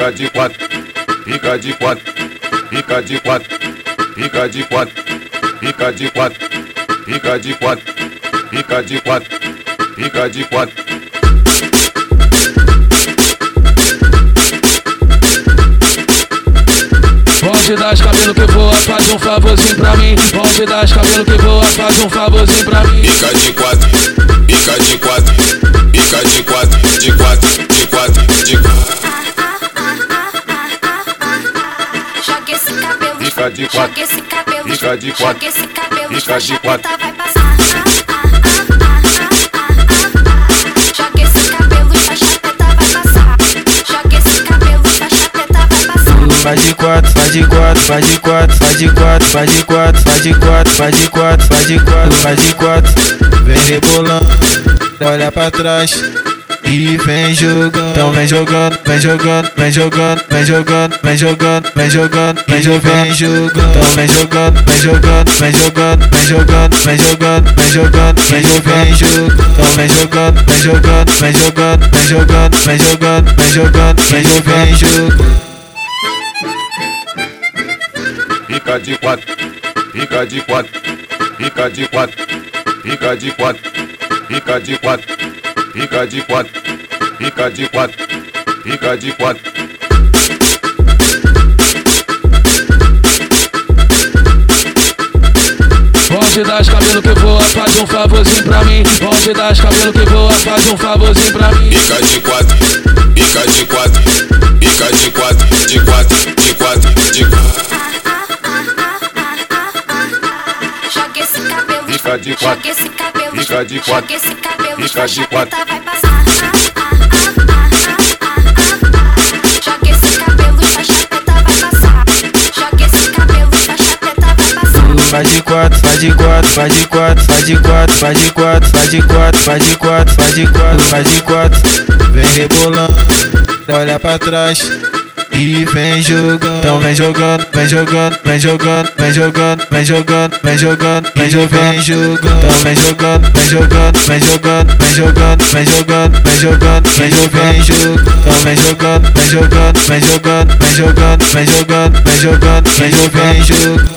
fica de quatro, fica de quatro, fica de quatro, fica de quatro, fica de quatro, fica de quatro, fica de quatro, fica de quatro. Pode dar os cabelo que voa, faz um favorzinho pra mim. Pode dar os cabelo que voa, faz um favorzinho pra mim. Fica de quatro, fica de quatro, Fica de quatro, joga esse cabelo, fica de quatro, joga esse cabelo, fica de quatro. vai passar. Joga esse cabelo, a chapeta vai passar. Joga esse cabelo, a chapeta vai passar. Vai de quatro, vai de quatro, vai de quatro, vai de quatro, vai de quatro, vai de quatro, vai de quatro, vai de quatro, vai de quatro. Vem rebolando, olha pra trás e vem jogando. Então vem jogando, vem jogando, vem jogando, vem jogando, vem jogando, vem jogando, vem jogando, vem jogando. Então vem jogando, vem jogando, vem jogando, vem jogando, vem jogando, vem jogando, vem jogando. Então vem jogando, vem jogando, vem jogando, vem jogando, vem jogando, vem jogando, vem jogando. Fica de quatro, fica de quatro, fica de quatro, fica de quatro, fica de quatro, fica de quatro fica de quatro, fica de quatro. Pode dar os cabelo que voa, faz um favorzinho pra mim. Pode dar os cabelo que voa, faz um favorzinho pra mim. Fica de quatro, fica de quatro, fica de quatro, de quatro, de quatro, de quatro. Joga esse cabelo, Fica de quatro, joga esse cabelo, fica de quatro, joga esse cabelo, fica de quatro. Vai de quatro, vai de quatro, vai de quatro, vai de quatro, vai de quatro, vai de quatro, vai de quatro, vai de quatro, vai de quatro. Vem rebolando, olha pra trás. E vem jogando, então vem jogando, vem jogando, vem jogando, vem jogando, vem jogando, vem jogando, vem jogando, vem jogando, então vem jogando, vem jogando, vem jogando, vem jogando, vem jogando, vem jogando, vem jogando, então vem jogando, vem jogando, vem jogando, vem jogando, vem jogando, vem jogando, vem jogando, vem jogando.